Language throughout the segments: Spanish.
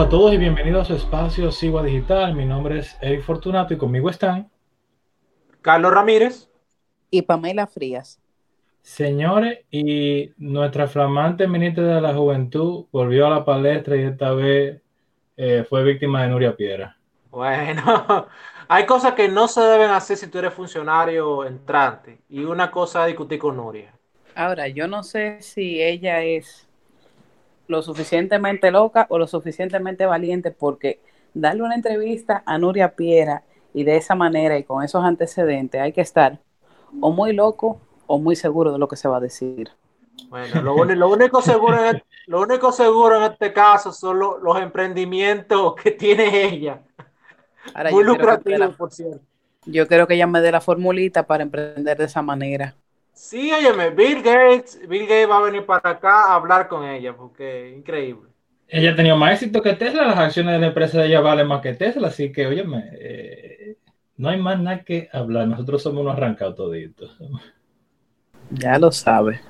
A todos y bienvenidos a su espacio Sigua Digital. Mi nombre es Eric Fortunato y conmigo están Carlos Ramírez y Pamela Frías. Señores, y nuestra flamante ministra de la Juventud volvió a la palestra y esta vez eh, fue víctima de Nuria Piedra. Bueno, hay cosas que no se deben hacer si tú eres funcionario entrante y una cosa es discutir con Nuria. Ahora, yo no sé si ella es lo suficientemente loca o lo suficientemente valiente porque darle una entrevista a Nuria Piera y de esa manera y con esos antecedentes hay que estar o muy loco o muy seguro de lo que se va a decir. Bueno, lo, único, seguro en, lo único seguro en este caso son los emprendimientos que tiene ella. muy lucrativo, por cierto. Yo creo que ella me dé la formulita para emprender de esa manera. Sí, óyeme, Bill Gates, Bill Gates va a venir para acá a hablar con ella, porque increíble. Ella ha tenido más éxito que Tesla, las acciones de la empresa de ella valen más que Tesla, así que, óyeme, eh, no hay más nada que hablar, nosotros somos unos arrancados toditos. Ya lo sabe.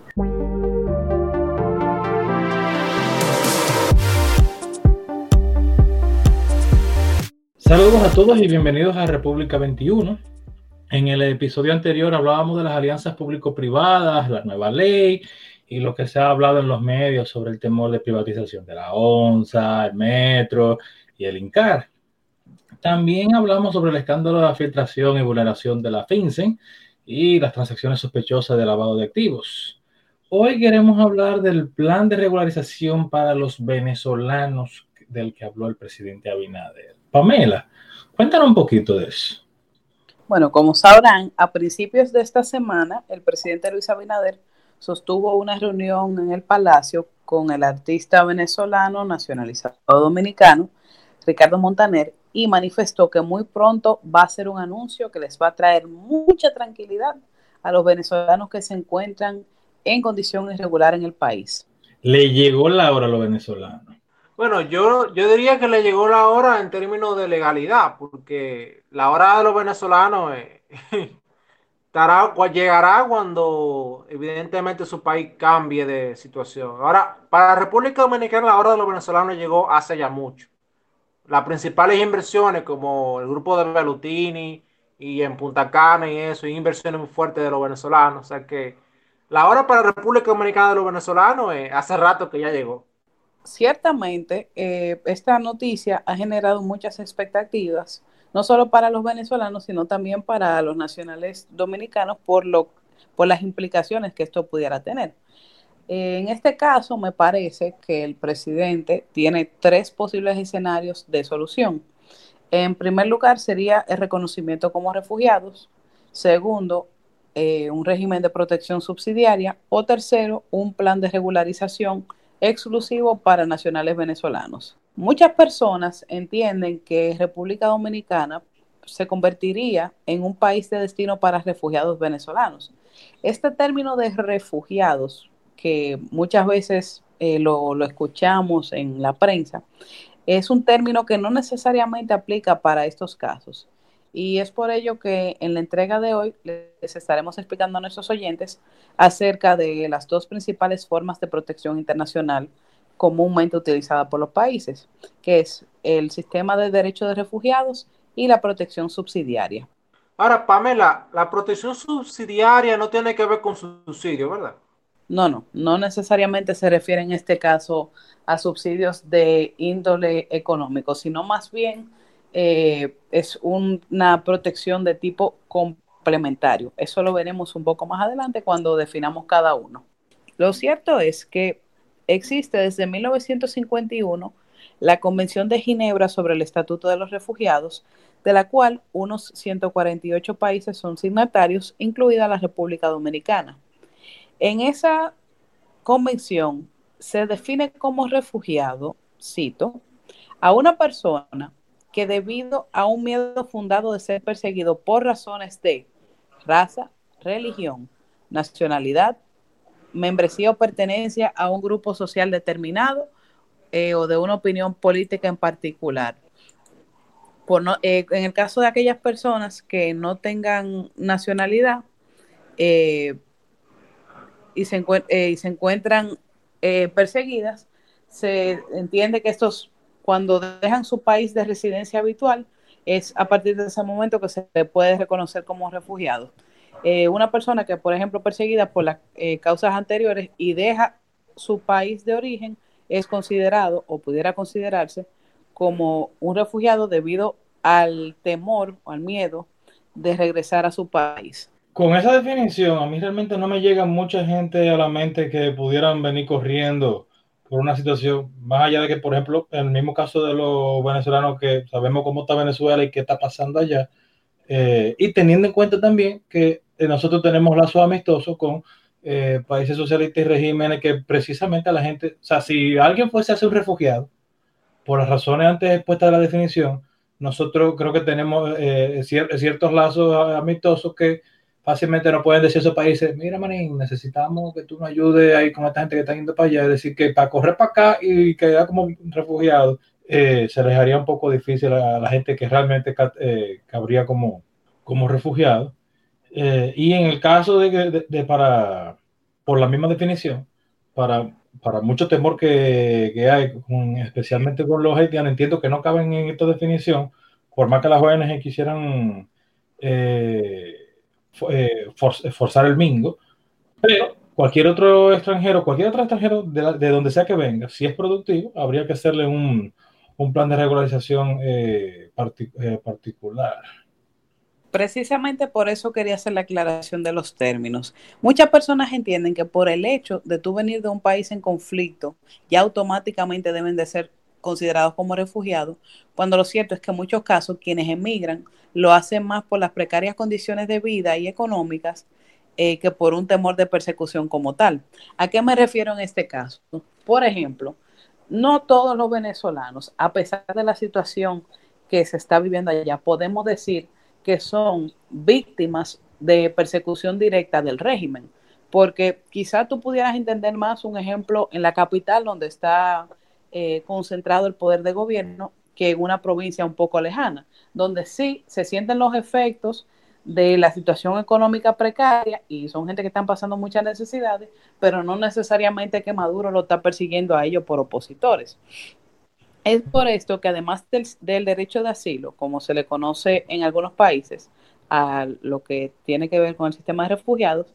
Saludos a todos y bienvenidos a República 21. En el episodio anterior hablábamos de las alianzas público-privadas, la nueva ley y lo que se ha hablado en los medios sobre el temor de privatización de la ONSA, el Metro y el INCAR. También hablamos sobre el escándalo de la filtración y vulneración de la FinCEN y las transacciones sospechosas de lavado de activos. Hoy queremos hablar del plan de regularización para los venezolanos del que habló el presidente Abinader. Pamela, cuéntanos un poquito de eso. Bueno, como sabrán, a principios de esta semana, el presidente Luis Abinader sostuvo una reunión en el Palacio con el artista venezolano nacionalizado dominicano, Ricardo Montaner, y manifestó que muy pronto va a ser un anuncio que les va a traer mucha tranquilidad a los venezolanos que se encuentran en condición irregular en el país. Le llegó la hora a los venezolanos. Bueno, yo, yo diría que le llegó la hora en términos de legalidad, porque la hora de los venezolanos eh, llegará cuando evidentemente su país cambie de situación. Ahora, para la República Dominicana la hora de los venezolanos llegó hace ya mucho. Las principales inversiones como el grupo de Bellutini y en Punta Cana y eso, y inversiones muy fuertes de los venezolanos. O sea que la hora para la República Dominicana de los venezolanos eh, hace rato que ya llegó ciertamente eh, esta noticia ha generado muchas expectativas, no solo para los venezolanos, sino también para los nacionales dominicanos por, lo, por las implicaciones que esto pudiera tener. En este caso, me parece que el presidente tiene tres posibles escenarios de solución. En primer lugar, sería el reconocimiento como refugiados. Segundo, eh, un régimen de protección subsidiaria. O tercero, un plan de regularización exclusivo para nacionales venezolanos. Muchas personas entienden que República Dominicana se convertiría en un país de destino para refugiados venezolanos. Este término de refugiados, que muchas veces eh, lo, lo escuchamos en la prensa, es un término que no necesariamente aplica para estos casos. Y es por ello que en la entrega de hoy les estaremos explicando a nuestros oyentes acerca de las dos principales formas de protección internacional comúnmente utilizada por los países, que es el sistema de derecho de refugiados y la protección subsidiaria. Ahora, Pamela, la protección subsidiaria no tiene que ver con subsidio, ¿verdad? No, no, no necesariamente se refiere en este caso a subsidios de índole económico, sino más bien eh, es una protección de tipo complementario. Eso lo veremos un poco más adelante cuando definamos cada uno. Lo cierto es que existe desde 1951 la Convención de Ginebra sobre el Estatuto de los Refugiados, de la cual unos 148 países son signatarios, incluida la República Dominicana. En esa convención se define como refugiado, cito, a una persona que debido a un miedo fundado de ser perseguido por razones de raza, religión, nacionalidad, membresía o pertenencia a un grupo social determinado eh, o de una opinión política en particular. Eh, en el caso de aquellas personas que no tengan nacionalidad eh, y se encuentran perseguidas, se entiende que estos cuando dejan su país de residencia habitual, es a partir de ese momento que se puede reconocer como refugiado. Eh, una persona que, por ejemplo, perseguida por las eh, causas anteriores y deja su país de origen, es considerado o pudiera considerarse como un refugiado debido al temor o al miedo de regresar a su país. Con esa definición, a mí realmente no me llega mucha gente a la mente que pudieran venir corriendo por una situación, más allá de que, por ejemplo, en el mismo caso de los venezolanos que sabemos cómo está Venezuela y qué está pasando allá, eh, y teniendo en cuenta también que eh, nosotros tenemos lazos amistosos con eh, países socialistas y regímenes que precisamente a la gente, o sea, si alguien fuese a ser un refugiado, por las razones antes expuestas de la definición, nosotros creo que tenemos ciertos lazos amistosos que fácilmente no pueden decir a esos países, mira, manín, necesitamos que tú nos ayudes ahí con esta gente que está yendo para allá. Es decir, que para correr para acá y quedar como refugiado, eh, se les haría un poco difícil a la gente que realmente eh, cabría como, como refugiado. Eh, y en el caso de, de, para, por la misma definición, para, para mucho temor que, que hay, especialmente con los haitianos, entiendo que no caben en esta definición, por más que las ONG quisieran eh, eh, forzar el mingo, pero cualquier otro extranjero, cualquier otro extranjero de, donde sea que venga, si es productivo, habría que hacerle un, plan de regularización eh, eh, particular. Precisamente por eso quería hacer la aclaración de los términos. Muchas personas entienden que por el hecho de tú venir de un país en conflicto, ya automáticamente deben de ser considerados como refugiados, cuando lo cierto es que en muchos casos quienes emigran lo hacen más por las precarias condiciones de vida y económicas eh, que por un temor de persecución como tal. ¿A qué me refiero en este caso? Por ejemplo, no todos los venezolanos, a pesar de la situación que se está viviendo allá, podemos decir que son víctimas de persecución directa del régimen, porque quizá tú pudieras entender más un ejemplo en la capital donde está eh, concentrado el poder de gobierno que en una provincia un poco lejana, donde sí se sienten los efectos de la situación económica precaria y son gente que están pasando muchas necesidades, pero no necesariamente que Maduro lo está persiguiendo a ellos por opositores. Es por esto que además del, del, derecho de asilo, como se le conoce en algunos países, a lo que tiene que ver con el sistema de refugiados,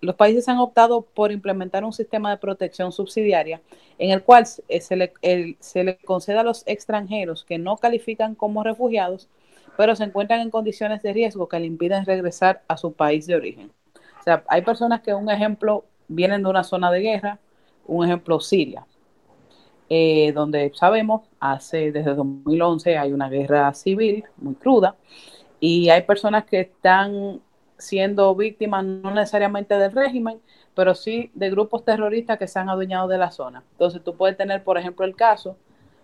los países han optado por implementar un sistema de protección subsidiaria en el cual eh, se le, se le concede a los extranjeros que no califican como refugiados, pero se encuentran en condiciones de riesgo que le impiden regresar a su país de origen. O sea, hay personas que, un ejemplo, vienen de una zona de guerra, un ejemplo, Siria, eh, donde sabemos, hace desde 2011 hay una guerra civil muy cruda y hay personas que están siendo víctimas no necesariamente del régimen, pero sí de grupos terroristas que se han adueñado de la zona. Entonces tú puedes tener, por ejemplo, el caso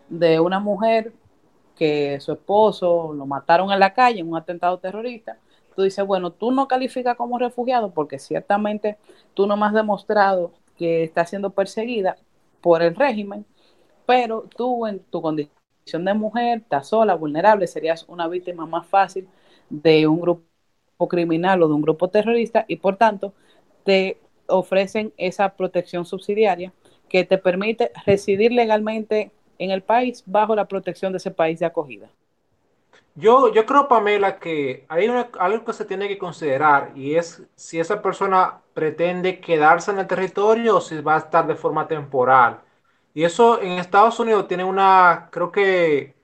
de una mujer que su esposo lo mataron en la calle en un atentado terrorista. Tú dices, bueno, tú no calificas como refugiado porque ciertamente tú no me has demostrado que está siendo perseguida por el régimen, pero tú en tu condición de mujer, estás sola, vulnerable, serías una víctima más fácil de un grupo criminal o de un grupo terrorista y por tanto te ofrecen esa protección subsidiaria que te permite residir legalmente en el país bajo la protección de ese país de acogida. Yo, yo creo, Pamela, que hay algo que se tiene que considerar y es si esa persona pretende quedarse en el territorio o si va a estar de forma temporal. Y eso en Estados Unidos tiene una, creo que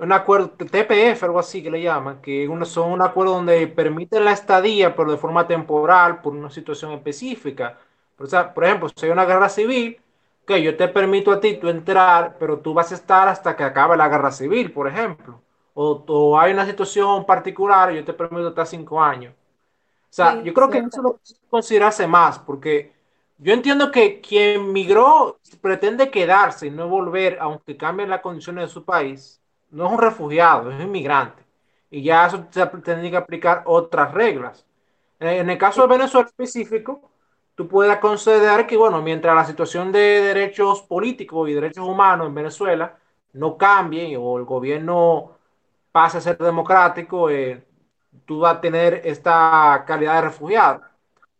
un acuerdo TPF, algo así que le llaman, que son un acuerdo donde permiten la estadía, pero de forma temporal, por una situación específica. O sea, por ejemplo, si hay una guerra civil, que yo te permito a ti tú entrar, pero tú vas a estar hasta que acabe la guerra civil, por ejemplo. O, hay una situación particular yo te permito estar cinco años. O sea, yo creo que eso lo considerarse más, porque yo entiendo que quien migró pretende quedarse y no volver, aunque cambien las condiciones de su país no es un refugiado, es un inmigrante. Y ya eso se tendría que aplicar otras reglas. En el caso de Venezuela específico, tú puedes considerar que, bueno, mientras la situación de derechos políticos y derechos humanos en Venezuela no cambie o el gobierno pase a ser democrático, eh, tú vas a tener esta calidad de refugiado.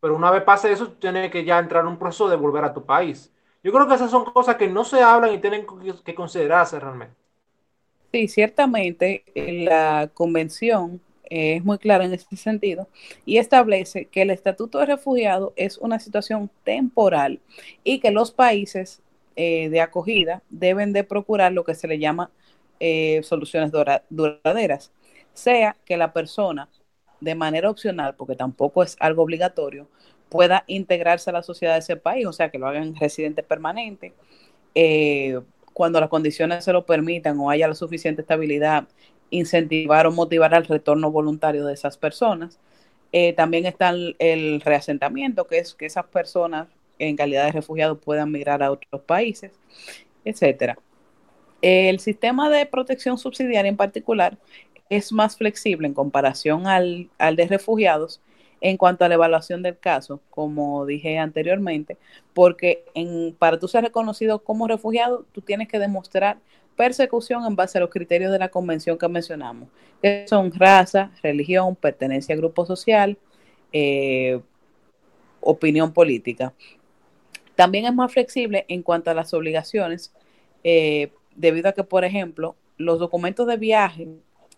Pero una vez pase eso, tú tienes que ya entrar en un proceso de volver a tu país. Yo creo que esas son cosas que no se hablan y tienen que considerarse realmente. Sí, ciertamente la convención es muy clara en este sentido y establece que el estatuto de refugiado es una situación temporal y que los países eh, de acogida deben de procurar lo que se le llama eh, soluciones duraderas, sea que la persona de manera opcional, porque tampoco es algo obligatorio, pueda integrarse a la sociedad de ese país, o sea, que lo hagan residente permanente, eh, cuando las condiciones se lo permitan o haya la suficiente estabilidad, incentivar o motivar al retorno voluntario de esas personas. Eh, también está el, reasentamiento, que es que esas personas en calidad de refugiados puedan migrar a otros países, etcétera. El sistema de protección subsidiaria en particular es más flexible en comparación al, al de refugiados en cuanto a la evaluación del caso, como dije anteriormente, porque en, para tú ser reconocido como refugiado, tú tienes que demostrar persecución en base a los criterios de la convención que mencionamos, que son raza, religión, pertenencia a grupo social, eh, opinión política. También es más flexible en cuanto a las obligaciones, eh, debido a que, por ejemplo, los documentos de viaje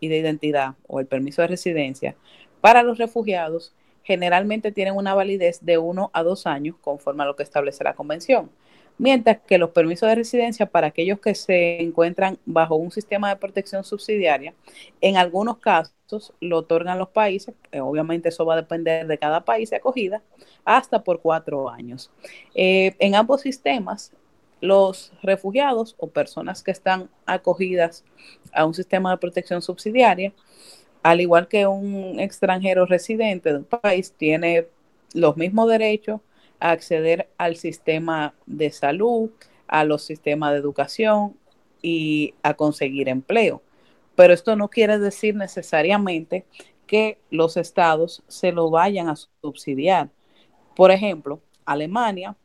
y de identidad o el permiso de residencia para los refugiados generalmente tienen una validez de uno a dos años conforme a lo que establece la convención, mientras que los permisos de residencia para aquellos que se encuentran bajo un sistema de protección subsidiaria, en algunos casos lo otorgan los países, eh, obviamente eso va a depender de cada país de acogida, hasta por cuatro años. Eh, en ambos sistemas, los refugiados o personas que están acogidas a un sistema de protección subsidiaria, al igual que un extranjero residente de un país, tiene los mismos derechos a acceder al sistema de salud, a los sistemas de educación y a conseguir empleo. Pero esto no quiere decir necesariamente que los estados se lo vayan a subsidiar. Por ejemplo, Alemania,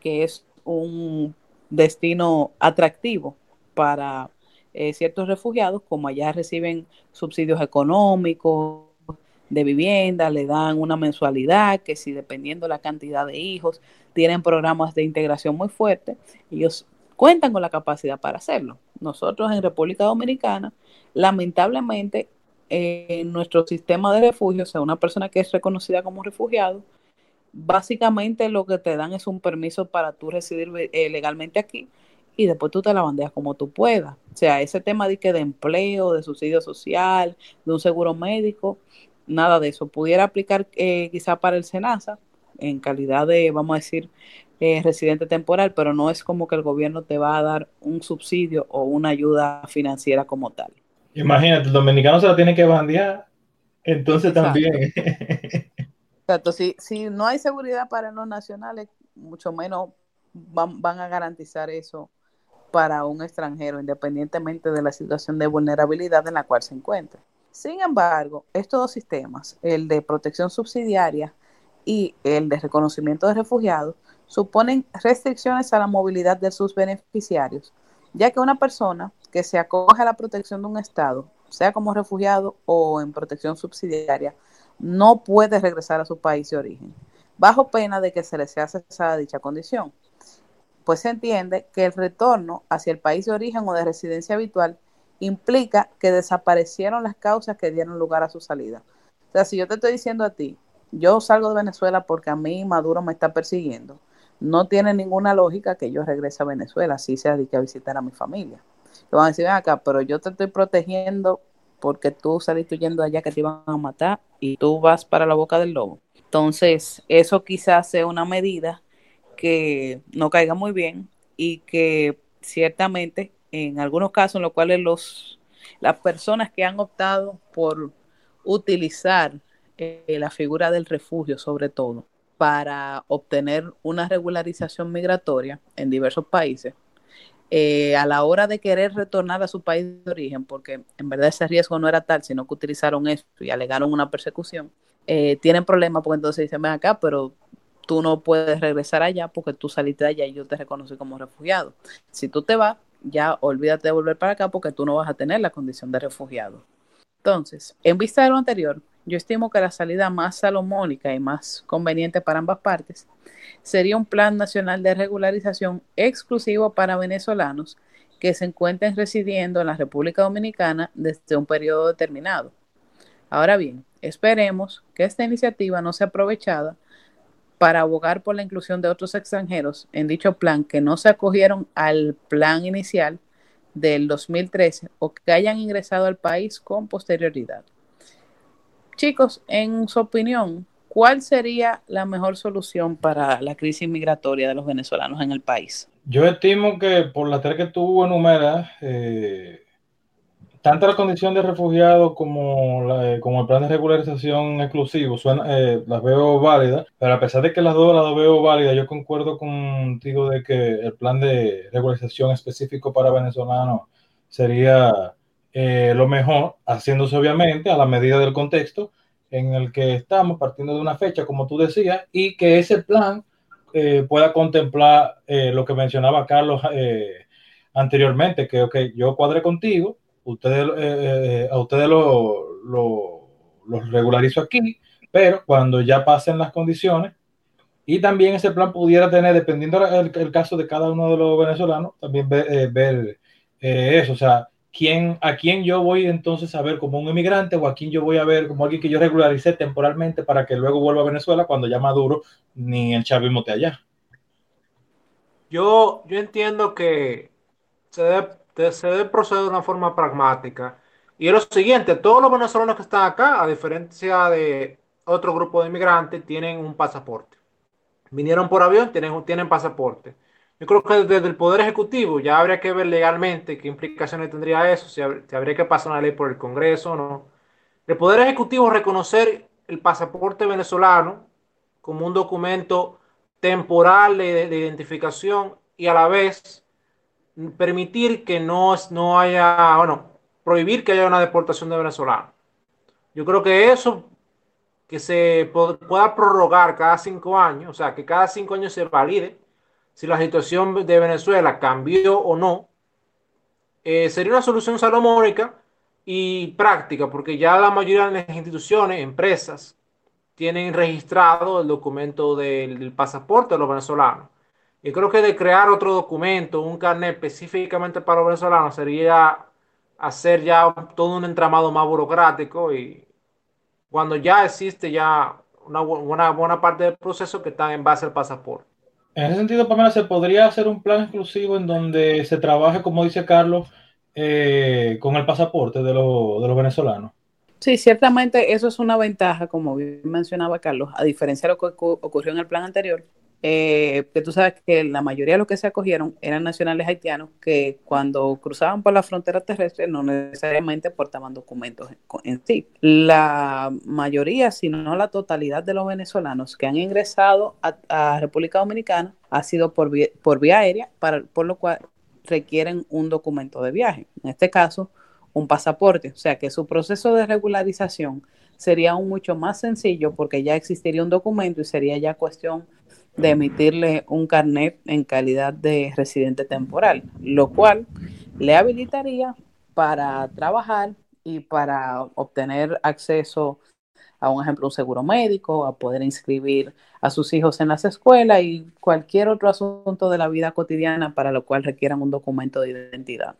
que es un destino atractivo para eh, ciertos refugiados, como allá reciben subsidios económicos de vivienda, le dan una mensualidad, que si dependiendo la cantidad de hijos, tienen programas de integración muy fuertes, ellos cuentan con la capacidad para hacerlo. Nosotros en República Dominicana, lamentablemente, en nuestro sistema de refugio, o sea, una persona que es reconocida como refugiado, básicamente lo que te dan es un permiso para tú residir eh, legalmente aquí, y después tú te la bandeas como tú puedas. O sea, ese tema de que de empleo, de subsidio social, de un seguro médico, nada de eso. Pudiera aplicar eh, quizá para el SENASA en calidad de, vamos a decir, eh, residente temporal, pero no es como que el gobierno te va a dar un subsidio o una ayuda financiera como tal. Imagínate, el dominicano se la tiene que bandear, entonces también. Exacto, si, si no hay seguridad para los nacionales, mucho menos van, van a garantizar eso para un extranjero, independientemente de la situación de vulnerabilidad en la cual se encuentre. Sin embargo, estos dos sistemas, el de protección subsidiaria y el de reconocimiento de refugiados, suponen restricciones a la movilidad de sus beneficiarios, ya que una persona que se acoge a la protección de un Estado, sea como refugiado o en protección subsidiaria, no puede regresar a su país de origen, bajo pena de que se le sea cesada dicha condición pues se entiende que el retorno hacia el país de origen o de residencia habitual implica que desaparecieron las causas que dieron lugar a su salida. O sea, si yo te estoy diciendo a ti, yo salgo de Venezuela porque a mí Maduro me está persiguiendo, no tiene ninguna lógica que yo regrese a Venezuela, si se dedique a visitar a mi familia. Te van a decir, ven acá, pero yo te estoy protegiendo porque tú saliste huyendo allá que te iban a matar y tú vas para la boca del lobo. Entonces, eso quizás sea una medida que no caiga muy bien y que ciertamente en algunos casos en los cuales los, las personas que han optado por utilizar eh, la figura del refugio sobre todo para obtener una regularización migratoria en diversos países, eh, a la hora de querer retornar a su país de origen, porque en verdad ese riesgo no era tal, sino que utilizaron esto y alegaron una persecución, eh, tienen problemas porque entonces dicen, ven acá, pero tú no puedes regresar allá porque tú saliste de allá y yo te reconocí como refugiado. Si tú te vas, ya olvídate de volver para acá porque tú no vas a tener la condición de refugiado. Entonces, en vista de lo anterior, yo estimo que la salida más salomónica y más conveniente para ambas partes sería un plan nacional de regularización exclusivo para venezolanos que se encuentren residiendo en la República Dominicana desde un periodo determinado. Ahora bien, esperemos que esta iniciativa no sea aprovechada para abogar por la inclusión de otros extranjeros en dicho plan que no se acogieron al plan inicial del 2013 o que hayan ingresado al país con posterioridad. Chicos, en su opinión, ¿cuál sería la mejor solución para la crisis migratoria de los venezolanos en el país? Yo estimo que por la tres que tuvo enumera, eh, tanto la condición de refugiado como, eh, como el plan de regularización exclusivo eh, las veo válidas, pero a pesar de que las dos las veo válidas, yo concuerdo contigo de que el plan de regularización específico para venezolanos sería eh, lo mejor, haciéndose obviamente a la medida del contexto en el que estamos, partiendo de una fecha, como tú decías, y que ese plan eh, pueda contemplar lo que mencionaba Carlos anteriormente, que yo cuadré contigo, ustedes, a ustedes lo, lo, regularizo aquí, pero cuando ya pasen las condiciones, y también ese plan pudiera tener, dependiendo el caso de cada uno de los venezolanos, también ver, ver eso, o sea, quién, a quién yo voy entonces a ver como un inmigrante o a quién yo voy a ver como alguien que yo regularicé temporalmente para que luego vuelva a Venezuela cuando ya Maduro ni el chavismo esté allá. Yo, yo entiendo que se debe, se debe proceder de una forma pragmática. Y es lo siguiente, todos los venezolanos que están acá, a diferencia de otro grupo de inmigrantes, tienen un pasaporte. Vinieron por avión, tienen, tienen pasaporte. Yo creo que desde el Poder Ejecutivo ya habría que ver legalmente qué implicaciones tendría eso, si, habría que pasar una ley por el Congreso o no. El Poder Ejecutivo reconocer el pasaporte venezolano como un documento temporal de, identificación y a la vez permitir que no, no haya, bueno, prohibir que haya una deportación de venezolanos. Yo creo que eso, que se pueda prorrogar cada cinco años, o sea, que cada cinco años se valide si la situación de Venezuela cambió o no, eh, sería una solución salomónica y práctica, porque ya la mayoría de las instituciones, empresas, tienen registrado el documento del, pasaporte de los venezolanos. Y creo que de crear otro documento, un carnet específicamente para los venezolanos, sería hacer ya todo un entramado más burocrático y cuando ya existe ya una, una buena parte del proceso que está en base al pasaporte. En ese sentido, Pamela, se podría hacer un plan exclusivo en donde se trabaje, como dice Carlos, eh, con el pasaporte de, de los venezolanos. Sí, ciertamente eso es una ventaja, como bien mencionaba Carlos, a diferencia de lo que ocurrió en el plan anterior, eh, que tú sabes que la mayoría de los que se acogieron eran nacionales haitianos que cuando cruzaban por la frontera terrestre no necesariamente portaban documentos en, sí. La mayoría, si no la totalidad de los venezolanos que han ingresado a, República Dominicana ha sido por vía, por vía aérea, para, por lo cual requieren un documento de viaje. En este caso, un pasaporte. O sea que su proceso de regularización sería aún mucho más sencillo porque ya existiría un documento y sería ya cuestión de emitirle un carnet en calidad de residente temporal, lo cual le habilitaría para trabajar y para obtener acceso a un ejemplo, un seguro médico, a poder inscribir a sus hijos en las escuelas y cualquier otro asunto de la vida cotidiana para lo cual requieran un documento de identidad.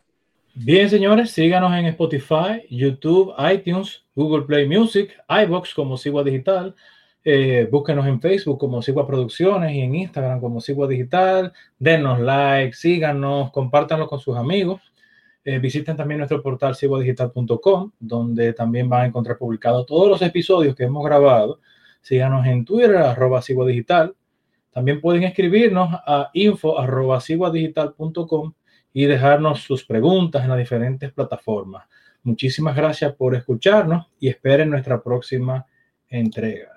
Bien, señores, síganos en Spotify, YouTube, iTunes, Google Play Music, iBox como Sigua Digital, eh, búsquenos en Facebook como Sigua Producciones y en Instagram como Sigua Digital. Denos like, síganos, compártanlo con sus amigos. Eh, visiten también nuestro portal siguadigital.com, donde también van a encontrar publicados todos los episodios que hemos grabado. Síganos en Twitter, arroba Digital. También pueden escribirnos a info arroba y dejarnos sus preguntas en las diferentes plataformas. Muchísimas gracias por escucharnos y esperen nuestra próxima entrega.